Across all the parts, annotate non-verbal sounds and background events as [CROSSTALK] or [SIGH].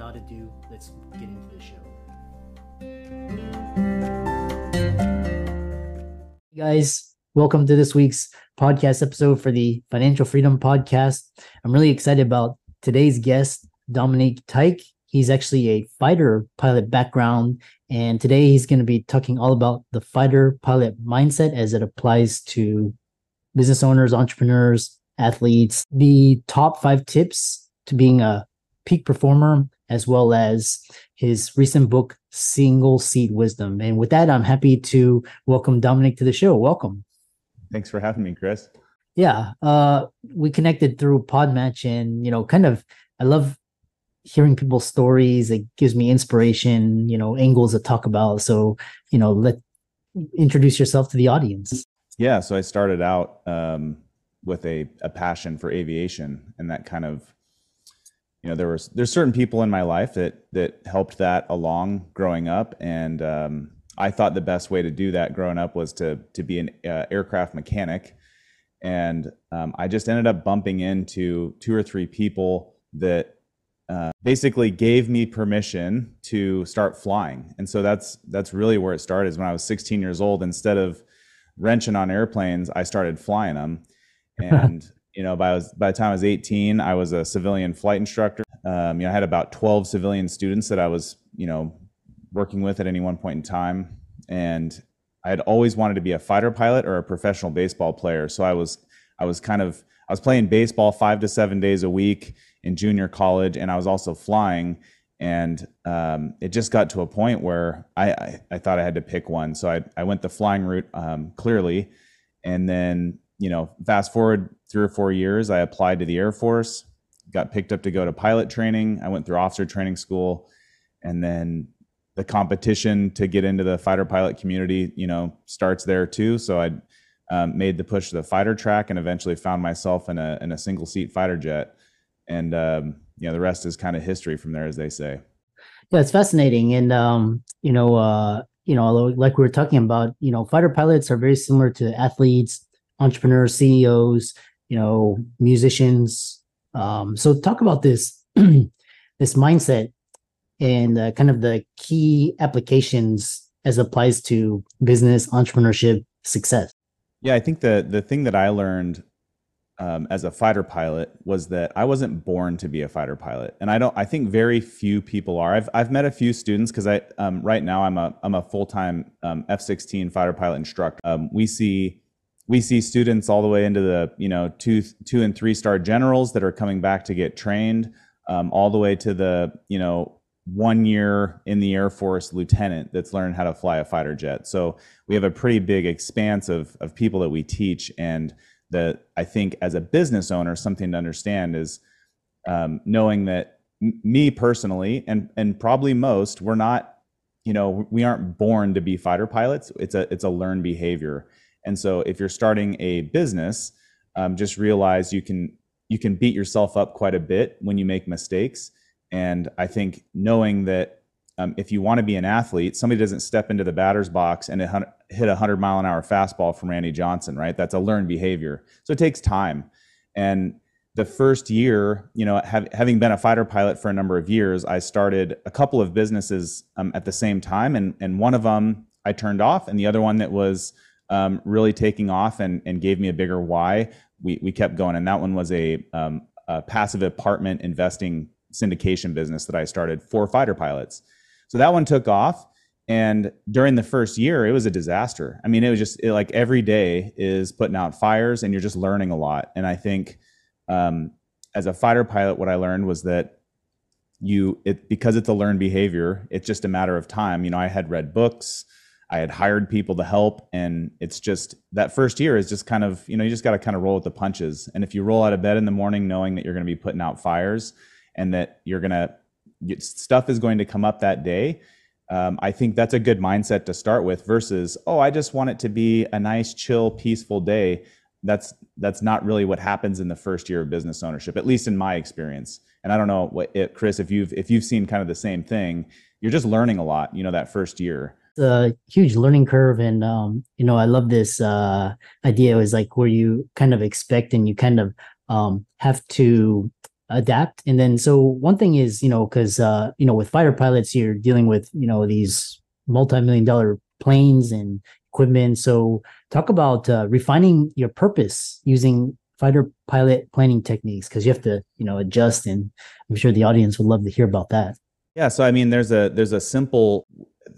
Without ado, let's get into the show. Hey guys, welcome to this week's podcast episode for the Financial Freedom Podcast. I'm really excited about today's guest, Dominic Teich. He's actually a fighter pilot background, and today he's going to be talking all about the fighter pilot mindset as it applies to business owners, entrepreneurs, athletes, the top five tips to being a peak performer, as well as his recent book, Single Seat Wisdom. And with that, I'm happy to welcome Dominic to the show. Welcome. Thanks for having me, Chris. Yeah, uh, we connected through Podmatch, and you know, kind of, I love hearing people's stories. It gives me inspiration, you know, angles to talk about. So, you know, let introduce yourself to the audience. Yeah, so I started out um, with a, a passion for aviation, and that kind of, you know, there was there's certain people in my life that that helped that along growing up, and um, I thought the best way to do that growing up was to to be an uh, aircraft mechanic, and um, I just ended up bumping into two or three people that uh, basically gave me permission to start flying. And so that's that's really where it started. Is when I was 16 years old. Instead of wrenching on airplanes, I started flying them. [LAUGHS] And you know, by by the time I was 18, I was a civilian flight instructor. Um, you know, I had about 12 civilian students that I was you know working with at any one point in time, and I had always wanted to be a fighter pilot or a professional baseball player. So I was I was kind of I was playing baseball five to seven days a week in junior college, and I was also flying. And um, it just got to a point where I, I, I, thought I had to pick one. So I, I went the flying route um, clearly. And then, you know, fast forward three or four years, I applied to the Air Force, got picked up to go to pilot training. I went through officer training school. And then the competition to get into the fighter pilot community, you know, starts there too. So I um, made the push to the fighter track and eventually found myself in a, in a single seat fighter jet and um, you know the rest is kind of history from there, as they say. Yeah, it's fascinating, and um, you know, uh, you know, like we were talking about, you know, fighter pilots are very similar to athletes, entrepreneurs, CEOs, you know, musicians. Um, so talk about this [CLEARS THROAT] this mindset and uh, kind of the key applications as applies to business entrepreneurship success. Yeah, I think the the thing that I learned um, as a fighter pilot was that I wasn't born to be a fighter pilot, and I don't. I think very few people are. I've I've met a few students because I um, right now I'm a I'm a full time um, F-16 fighter pilot instructor. Um, we see we see students all the way into the you know two two and three star generals that are coming back to get trained, um, all the way to the you know one year in the Air Force lieutenant that's learned how to fly a fighter jet. So we have a pretty big expanse of of people that we teach and that I think as a business owner, something to understand is um, knowing that m- me personally, and and probably most, we're not, you know, we aren't born to be fighter pilots. It's a it's a learned behavior, and so if you're starting a business, um, just realize you can you can beat yourself up quite a bit when you make mistakes. And I think knowing that um, if you want to be an athlete, somebody doesn't step into the batter's box and hit a 100 mile an hour fastball from Randy Johnson, right? That's a learned behavior. So it takes time. And the first year, you know, have, having been a fighter pilot for a number of years, I started a couple of businesses um, at the same time. And, and one of them I turned off, and the other one that was um, really taking off and, and gave me a bigger why, we, we kept going. And that one was a, um, a passive apartment investing syndication business that I started for fighter pilots. So that one took off. And during the first year, it was a disaster. I mean, it was just it, like every day is putting out fires and you're just learning a lot. And I think um, as a fighter pilot, what I learned was that you, it, because it's a learned behavior, it's just a matter of time. You know, I had read books, I had hired people to help. And it's just that first year is just kind of, you know, you just got to kind of roll with the punches. And if you roll out of bed in the morning knowing that you're going to be putting out fires and that you're going to stuff is going to come up that day. Um, I think that's a good mindset to start with versus, oh, I just want it to be a nice, chill, peaceful day. That's that's not really what happens in the first year of business ownership, at least in my experience. And I don't know what it, Chris, if you've if you've seen kind of the same thing, you're just learning a lot, you know, that first year. A huge learning curve, and um, you know, I love this uh, idea. Was like where you kind of expect and you kind of um, have to adapt. And then, so one thing is, you know, because uh, you know, with fighter pilots, you're dealing with you know these multi-million dollar planes and equipment. So, talk about uh, refining your purpose using fighter pilot planning techniques because you have to, you know, adjust. And I'm sure the audience would love to hear about that. Yeah, so I mean, there's a there's a simple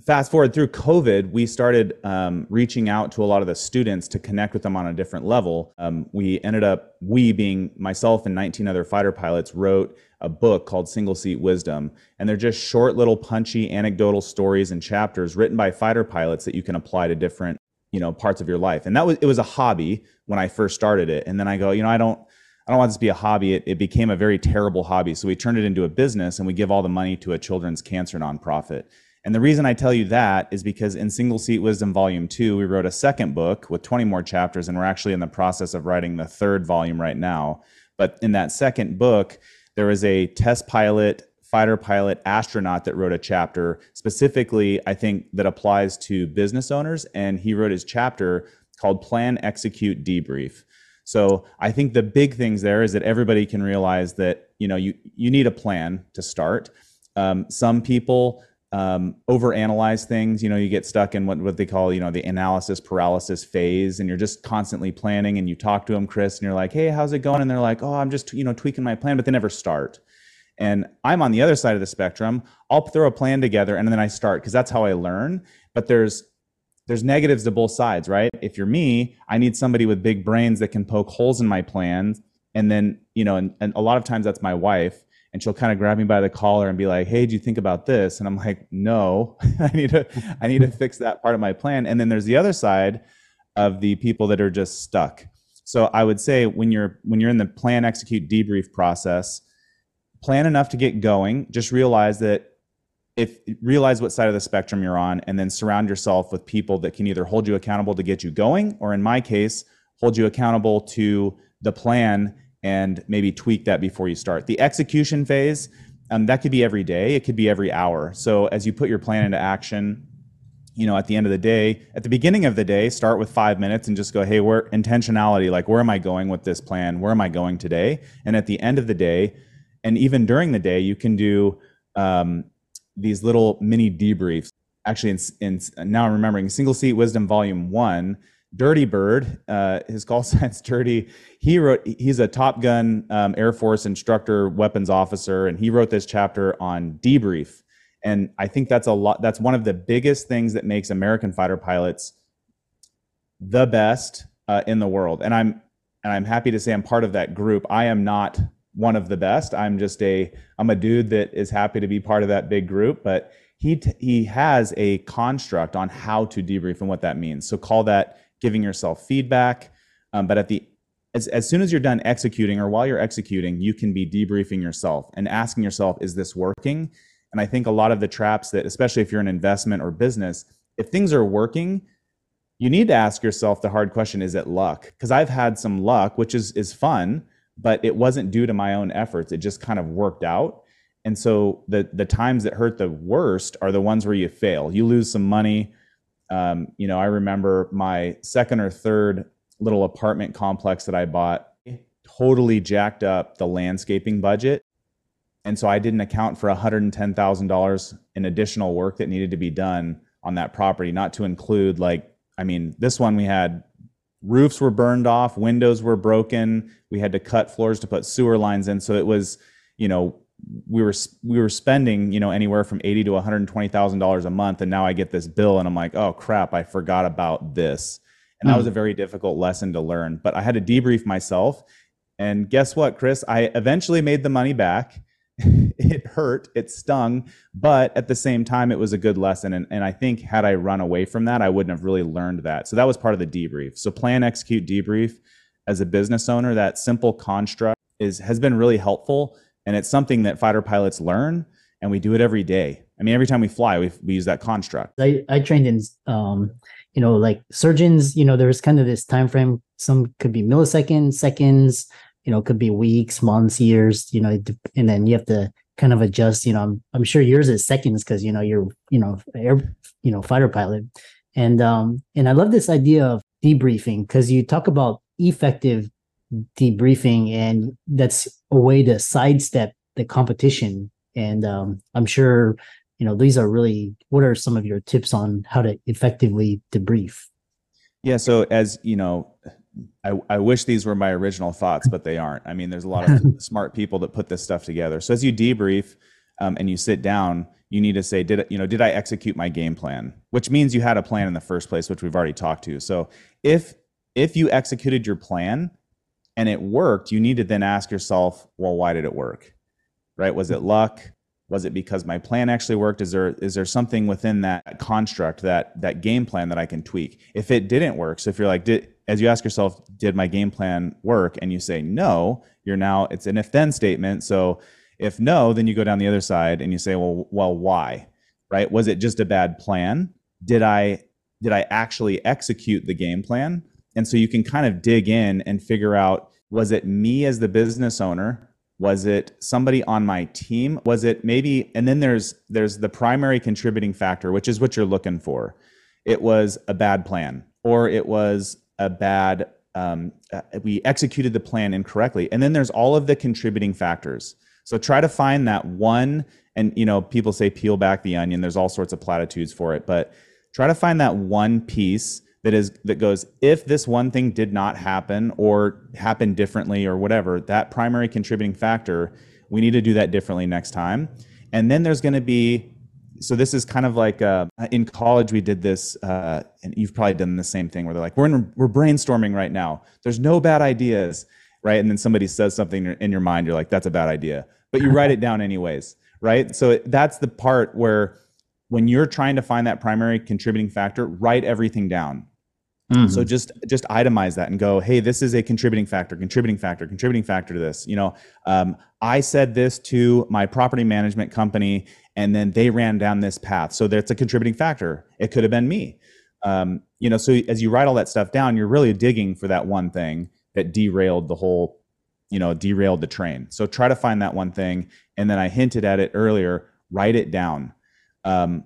fast forward through COVID, we started um, reaching out to a lot of the students to connect with them on a different level. Um, we ended up, we being myself and 19 other fighter pilots, wrote a book called Single Seat Wisdom. And they're just short, little punchy anecdotal stories and chapters written by fighter pilots that you can apply to different you know parts of your life and that was it was a hobby when i first started it and then i go you know i don't I don't want this to be a hobby. It, it became a very terrible hobby. So we turned it into a business and we give all the money to a children's cancer nonprofit. And the reason I tell you that is because in Single Seat Wisdom Volume 2, we wrote a second book with 20 more chapters, and we're actually in the process of writing the third volume right now. But in that second book, there was a test pilot, fighter pilot, astronaut that wrote a chapter specifically, I think, that applies to business owners. And he wrote his chapter called Plan, Execute, Debrief. So I think the big things there is that everybody can realize that you know you you need a plan to start. Um, some people um, overanalyze things. You know, you get stuck in what, what they call, you know, the analysis paralysis phase, and you're just constantly planning. And you talk to them, Chris, and you're like, "Hey, how's it going?" And they're like, "Oh, I'm just, you know, tweaking my plan," but they never start. And I'm on the other side of the spectrum. I'll throw a plan together and then I start because that's how I learn. But there's there's negatives to both sides, right? If you're me, I need somebody with big brains that can poke holes in my plans. And then, you know, and, and a lot of times that's my wife and she'll kind of grab me by the collar and be like, "Hey, do you think about this?" And I'm like, "No, [LAUGHS] I need to I need to fix that part of my plan." And then there's the other side of the people that are just stuck. So I would say when you're when you're in the plan execute debrief process, plan enough to get going. Just realize that if realize what side of the spectrum you're on and then surround yourself with people that can either hold you accountable to get you going or in my case, hold you accountable to the plan and maybe tweak that before you start. The execution phase, um, that could be every day, it could be every hour. So as you put your plan into action, you know, at the end of the day, at the beginning of the day, start with five minutes and just go, hey, where intentionality, like where am I going with this plan? Where am I going today? And at the end of the day, and even during the day, you can do um, these little mini debriefs. Actually, in, in now I'm remembering Single Seat Wisdom Volume One Dirty Bird, uh, his call [LAUGHS] sign's Dirty. He wrote. He's a Top Gun um, Air Force instructor, weapons officer, and he wrote this chapter on debrief. And I think that's a lot. That's one of the biggest things that makes American fighter pilots the best uh, in the world. And I'm and I'm happy to say I'm part of that group. I am not one of the best. I'm just a I'm a dude that is happy to be part of that big group, but he t- he has a construct on how to debrief and what that means. So call that giving yourself feedback. Um, but at the as, as soon as you're done executing or while you're executing, you can be debriefing yourself and asking yourself, is this working? And I think a lot of the traps that, especially if you're an investment or business, if things are working, you need to ask yourself the hard question, is it luck? Because I've had some luck, which is is fun, but it wasn't due to my own efforts. It just kind of worked out. And so the the times that hurt the worst are the ones where you fail. You lose some money, um, you know, I remember my second or third little apartment complex that I bought totally jacked up the landscaping budget. And so I didn't account for $110,000 in additional work that needed to be done on that property, not to include like, I mean, this one we had roofs were burned off, windows were broken, we had to cut floors to put sewer lines in. So it was, you know, we were we were spending you know anywhere from eighty to one hundred twenty thousand dollars a month, and now I get this bill, and I'm like, oh crap, I forgot about this, and that was a hmm. very difficult lesson to learn. But I had to debrief myself, and guess what, Chris? I eventually made the money back. [LAUGHS] it hurt, it stung, but at the same time, it was a good lesson. And, and I think had I run away from that, I wouldn't have really learned that. So that was part of the debrief. So plan, execute, debrief. As a business owner, that simple construct is has been really helpful and it's something that fighter pilots learn and we do it every day. I mean, every time we fly, we, we use that construct. I, I trained in, um, you know, like surgeons, you know, there's kind of this time frame. Some could be milliseconds, seconds, you know, could be weeks, months, years, you know, and then you have to kind of adjust, you know, I'm, I'm sure yours is seconds because, you know, you're, you know, air, you know, fighter pilot. And, um, and I love this idea of debriefing because you talk about effective debriefing and that's a way to sidestep the competition. And um, i'm sure you know these are really what are some of your tips on how to effectively debrief? Yeah so as you know I, I wish these were my original thoughts but they aren't. I mean there's a lot of [LAUGHS] smart people that put this stuff together. So as you debrief um, and you sit down you need to say did you know did i execute my game plan? Which means you had a plan in the first place which we've already talked to. So if if you executed your plan and it worked you need to then ask yourself well why did it work right? Was it luck? Was it because my plan actually worked? Is there is there something within that construct that that game plan that I can tweak? If it didn't work, so if you're like, did as you ask yourself, did my game plan work? And you say no, you're now it's an if then statement. So if no, then you go down the other side and you say, well, well, why? Right? Was it just a bad plan? Did I did I actually execute the game plan? And so you can kind of dig in and figure out was it me as the business owner was it somebody on my team? Was it maybe and then there's there's the primary contributing factor, which is what you're looking for. It was a bad plan or it was a bad um, uh, we executed the plan incorrectly. And then there's all of the contributing factors. So try to find that one and you know people say peel back the onion there's all sorts of platitudes for it but try to find that one piece that is that goes if this one thing did not happen or happen differently or whatever that primary contributing factor we need to do that differently next time. And then there's going to be so this is kind of like uh, in college we did this uh, and you've probably done the same thing where they're like we're in, we're brainstorming right now. There's no bad ideas right? And then somebody says something in your mind you're like that's a bad idea. But you write it down anyways right? So that's the part where when you're trying to find that primary contributing factor write everything down Mm-hmm. So just just itemize that and go, hey, this is a contributing factor, contributing factor, contributing factor to this. You know, um, I said this to my property management company, and then they ran down this path. So that's a contributing factor. It could have been me. Um, you know, so as you write all that stuff down, you're really digging for that one thing that derailed the whole, you know, derailed the train. So try to find that one thing. And then I hinted at it earlier. Write it down. Um,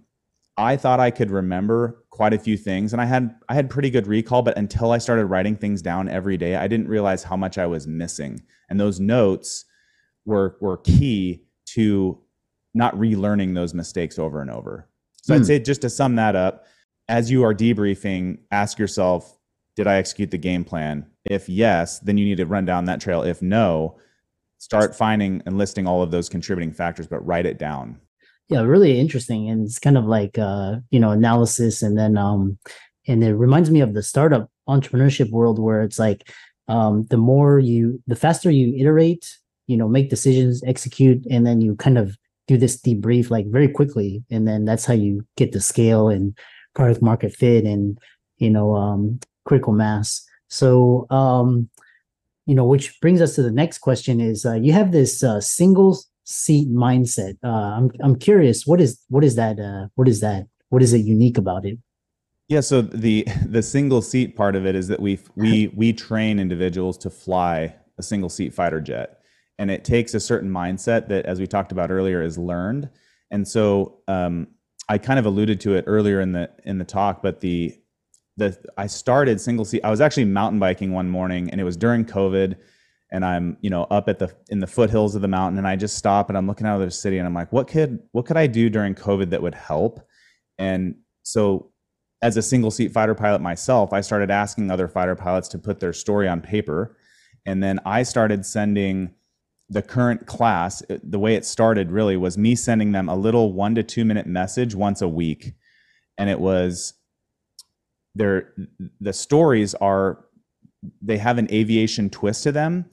I thought I could remember quite a few things and I had I had pretty good recall but until I started writing things down every day I didn't realize how much I was missing and those notes were were key to not relearning those mistakes over and over. So hmm. I'd say just to sum that up as you are debriefing ask yourself did I execute the game plan? If yes, then you need to run down that trail. If no, start finding and listing all of those contributing factors but write it down yeah really interesting and it's kind of like uh you know analysis and then um and it reminds me of the startup entrepreneurship world where it's like um the more you the faster you iterate you know make decisions execute and then you kind of do this debrief like very quickly and then that's how you get the scale and product market fit and you know um critical mass. So um you know which brings us to the next question is uh, you have this uh, single seat mindset. Uh, I'm I'm curious what is what is that uh, what is that what is it unique about it? Yeah, so the [LAUGHS] the single seat part of it is that we we we train individuals to fly a single seat fighter jet, and it takes a certain mindset that, as we talked about earlier, is learned. And so um, I kind of alluded to it earlier in the in the talk, but the the I started single seat. I was actually mountain biking one morning, and it was during COVID and I'm, you know, up at the in the foothills of the mountain and I just stop and I'm looking out of the city and I'm like, what could what could I do during COVID that would help? And so as a single seat fighter pilot myself, I started asking other fighter pilots to put their story on paper. And then I started sending the current class, uh, the way it started really was me sending them a little one to two minute message once a week. And it was their the stories are they have an aviation twist to them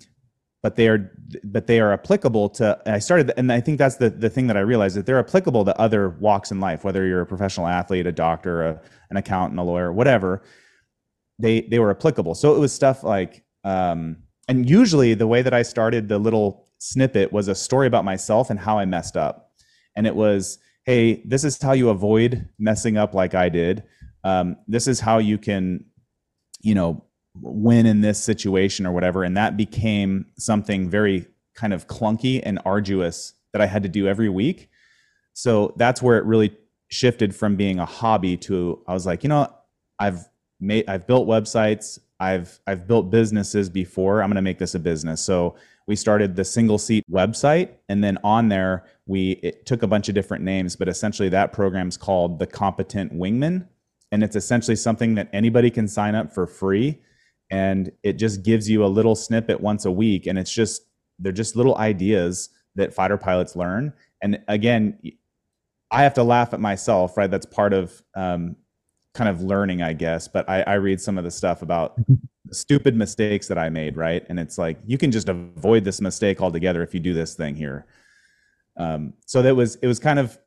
but they are but they are applicable to i started and i think that's the, the thing that i realized that they're applicable to other walks in life whether you're a professional athlete a doctor a, an accountant a lawyer whatever they they were applicable so it was stuff like um, and usually the way that i started the little snippet was a story about myself and how i messed up and it was, hey, this is how you avoid messing up like I did. Um, this is how you can, you know, win in this situation or whatever. And that became something very kind of clunky and arduous that I had to do every week. So that's where it really shifted from being a hobby to I was like, you know, I've made I've built websites, I've I've built businesses before. I'm going to make this a business. So we started the single seat website and then on there we it took a bunch of different names, but essentially that program's called the Competent Wingman and it's essentially something that anybody can sign up for free and it just gives you a little snippet once a week and it's just they're just little ideas that fighter pilots learn and again I have to laugh at myself, right? That's part of um, kind of learning, I guess. But I, I read some of the stuff about [LAUGHS] stupid mistakes that I made, right? And it's like you can just avoid this mistake altogether if you do this thing here. Um, so that was it was kind of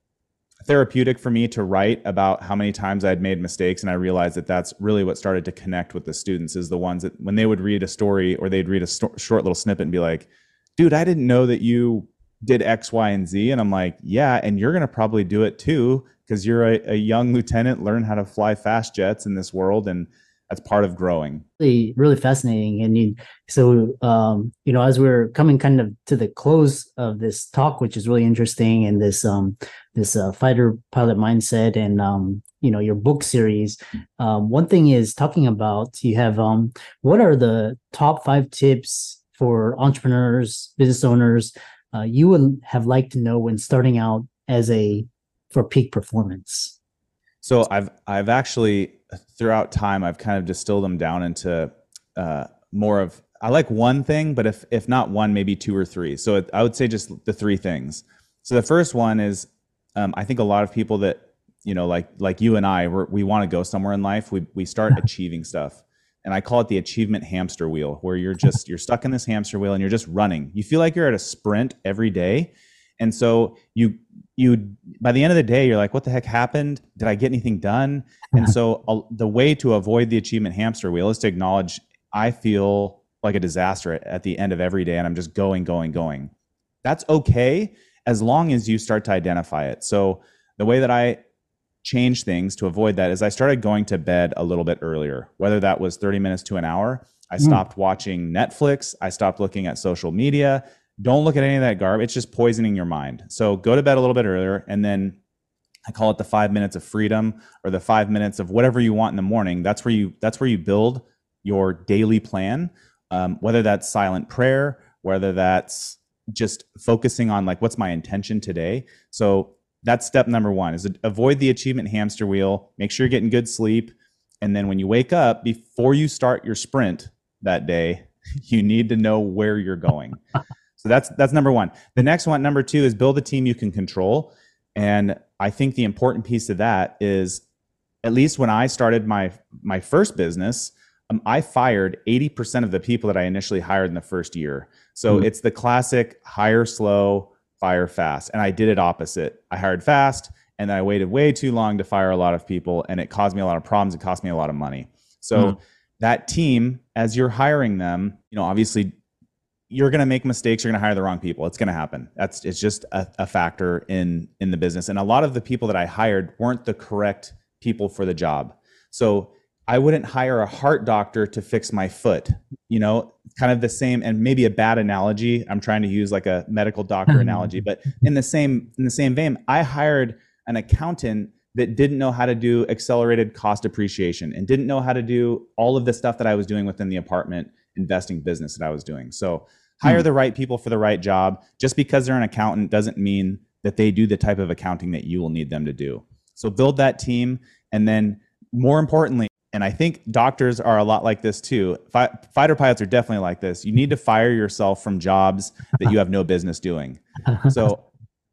therapeutic for me to write about how many times I'd made mistakes, and I realized that that's really what started to connect with the students is the ones that when they would read a story or they'd read a sto- short little snippet and be like, "Dude, I didn't know that you." did X, Y, and Z. And I'm like, yeah, and you're going to probably do it too because you're a, a, young lieutenant, learn how to fly fast jets in this world. And that's part of growing. Really, really fascinating. And you, so, um, you know, as we're coming kind of to the close of this talk, which is really interesting, and this, um, this uh, fighter pilot mindset, and um, you know, your book series. Um, one thing is talking about you have um, what are the top five tips for entrepreneurs, business owners uh, you would have liked to know when starting out as a for peak performance? So I've I've actually throughout time I've kind of distilled them down into uh, more of I like one thing, but if if not one, maybe two or three. So I would say just the three things. So the first one is um, I think a lot of people that you know like like you and I we want to go somewhere in life. We we start achieving stuff and I call it the achievement hamster wheel, where you're just you're stuck in this hamster wheel and you're just running. You feel like you're at a sprint every day, and so you you by the end of the day you're like, what the heck happened? Did I get anything done? And so uh, the way to avoid the achievement hamster wheel is to acknowledge I feel like a disaster at the end of every day, and I'm just going, going, going. That's okay as long as you start to identify it. So the way that I change things to avoid that is I started going to bed a little bit earlier, whether that was 30 minutes to an hour. I hmm. stopped mm. watching Netflix. I stopped looking at social media. Don't look at any of that garbage. It's just poisoning your mind. So go to bed a little bit earlier and then I call it the 5 minutes of freedom or the 5 minutes of whatever you want in the morning. That's where you that's where you build your daily plan. Um, whether that's silent prayer, whether that's just focusing on like what's my intention today. So that's step number one is avoid the achievement hamster wheel make sure you're getting good sleep and then when you wake up before you start your sprint that day [LAUGHS] you need to know where you're going. [LAUGHS] So that's that's number one. The next one number two is build a team you can control. And i think the important piece of that is at least when i started my my first business um, i fired 80% of the people that i initially hired in the first year so mm-hmm. it's the classic hire slow fire fast. And I did it opposite. I hired fast and then I waited way too long to fire a lot of people and it caused me a lot of problems. It cost me a lot of money. So mm. that team, as you're hiring them, you know, obviously you're going to make mistakes. You're going to hire the wrong people. It's going to happen. That's it's just a, a factor in in the business. And a lot of the people that I hired weren't the correct people for the job. So I wouldn't hire a heart doctor to fix my foot. You know, kind of the same and maybe a bad analogy. I'm trying to use like a medical doctor analogy, but in the same in the same vein, I hired an accountant that didn't know how to do accelerated cost appreciation and didn't know how to do all of the stuff that I was doing within the apartment investing business that I was doing. So hire hmm. the right people for the right job. Just because they're an accountant doesn't mean that they do the type of accounting that you will need them to do. So build that team and then more importantly and I think doctors are a lot like this too. Fi- fighter pilots are definitely like this. You need to fire yourself from jobs that you have no business doing. So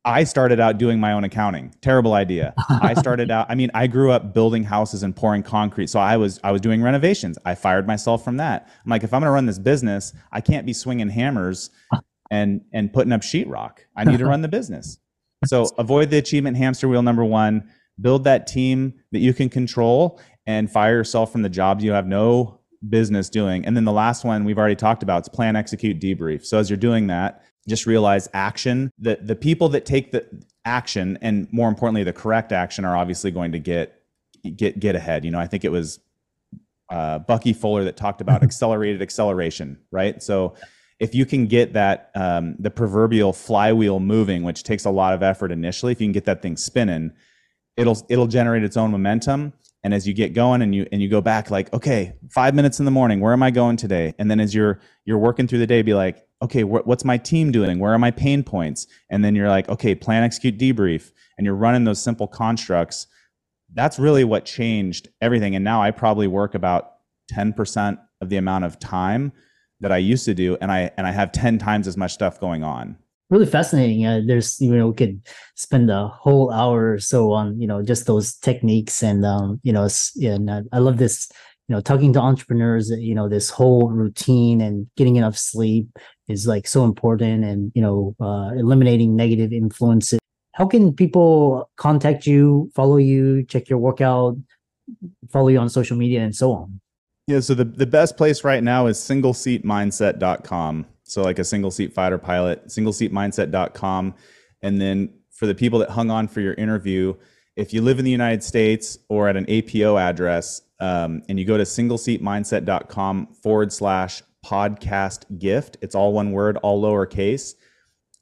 I started out doing my own accounting. Terrible idea. I started out I mean I grew up building houses and pouring concrete. So I was I was doing renovations. I fired myself from that. I'm like if I'm going to run this business, I can't be swinging hammers and and putting up sheetrock. I need to run the business. So avoid the achievement hamster wheel number 1 build that team that you can control and fire yourself from the jobs you have no business doing. And then the last one we've already talked about is plan, execute, debrief. So as you're doing that, just realize action. The the people that take the action and more importantly the correct action are obviously going to get get get ahead you know i think it was uh, bucky fuller that talked about [LAUGHS] accelerated acceleration right so if you can get that um, the proverbial flywheel moving which takes a lot of effort initially if you can get that thing spinning it'll it'll generate its own momentum and as you get going and you and you go back like okay five minutes in the morning where am i going today? And then as you're you're working through the day be like okay wh- what's my team doing? Where are my pain points? And then you're like okay plan execute debrief. And you're running those simple constructs. That's really what changed everything. And now i probably work about 10% of the amount of time that i used to do. And i and i have 10 times as much stuff going on really fascinating. Uh, there's you know we could spend a whole hour or so on you know just those techniques and um, you know and uh, I love this you know talking to entrepreneurs you know this whole routine and getting enough sleep is like so important and you know uh, eliminating negative influences. How can people contact you, follow you, check your workout, follow you on social media, and so on? Yeah, so the, the best place right now is singleseatmindset.com. So like a single seat fighter pilot, singleseatmindset.com. And then for the people that hung on for your interview, if you live in the United States or at an APO address, um, and you go to singleseatmindset.com forward slash podcast gift, it's all one word, all lowercase.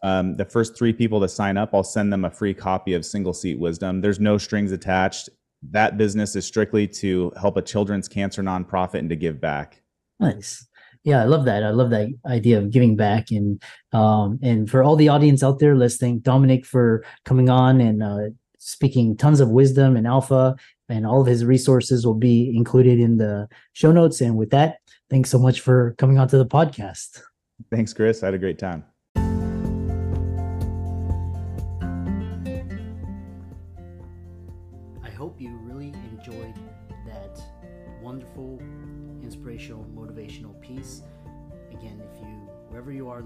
Um, the first three people to sign up, I'll send them a free copy of Single Seat Wisdom. There's no strings attached. That business is strictly to help a children's cancer nonprofit and to give back. Nice yeah i love that. I love that idea of giving back and um and for all the audience out there let's thank dominic for coming on and uh speaking tons of wisdom and alpha and all of his resources will be included in the show notes. And with that thanks so much for coming on to the podcast. Thanks chris. I had a great time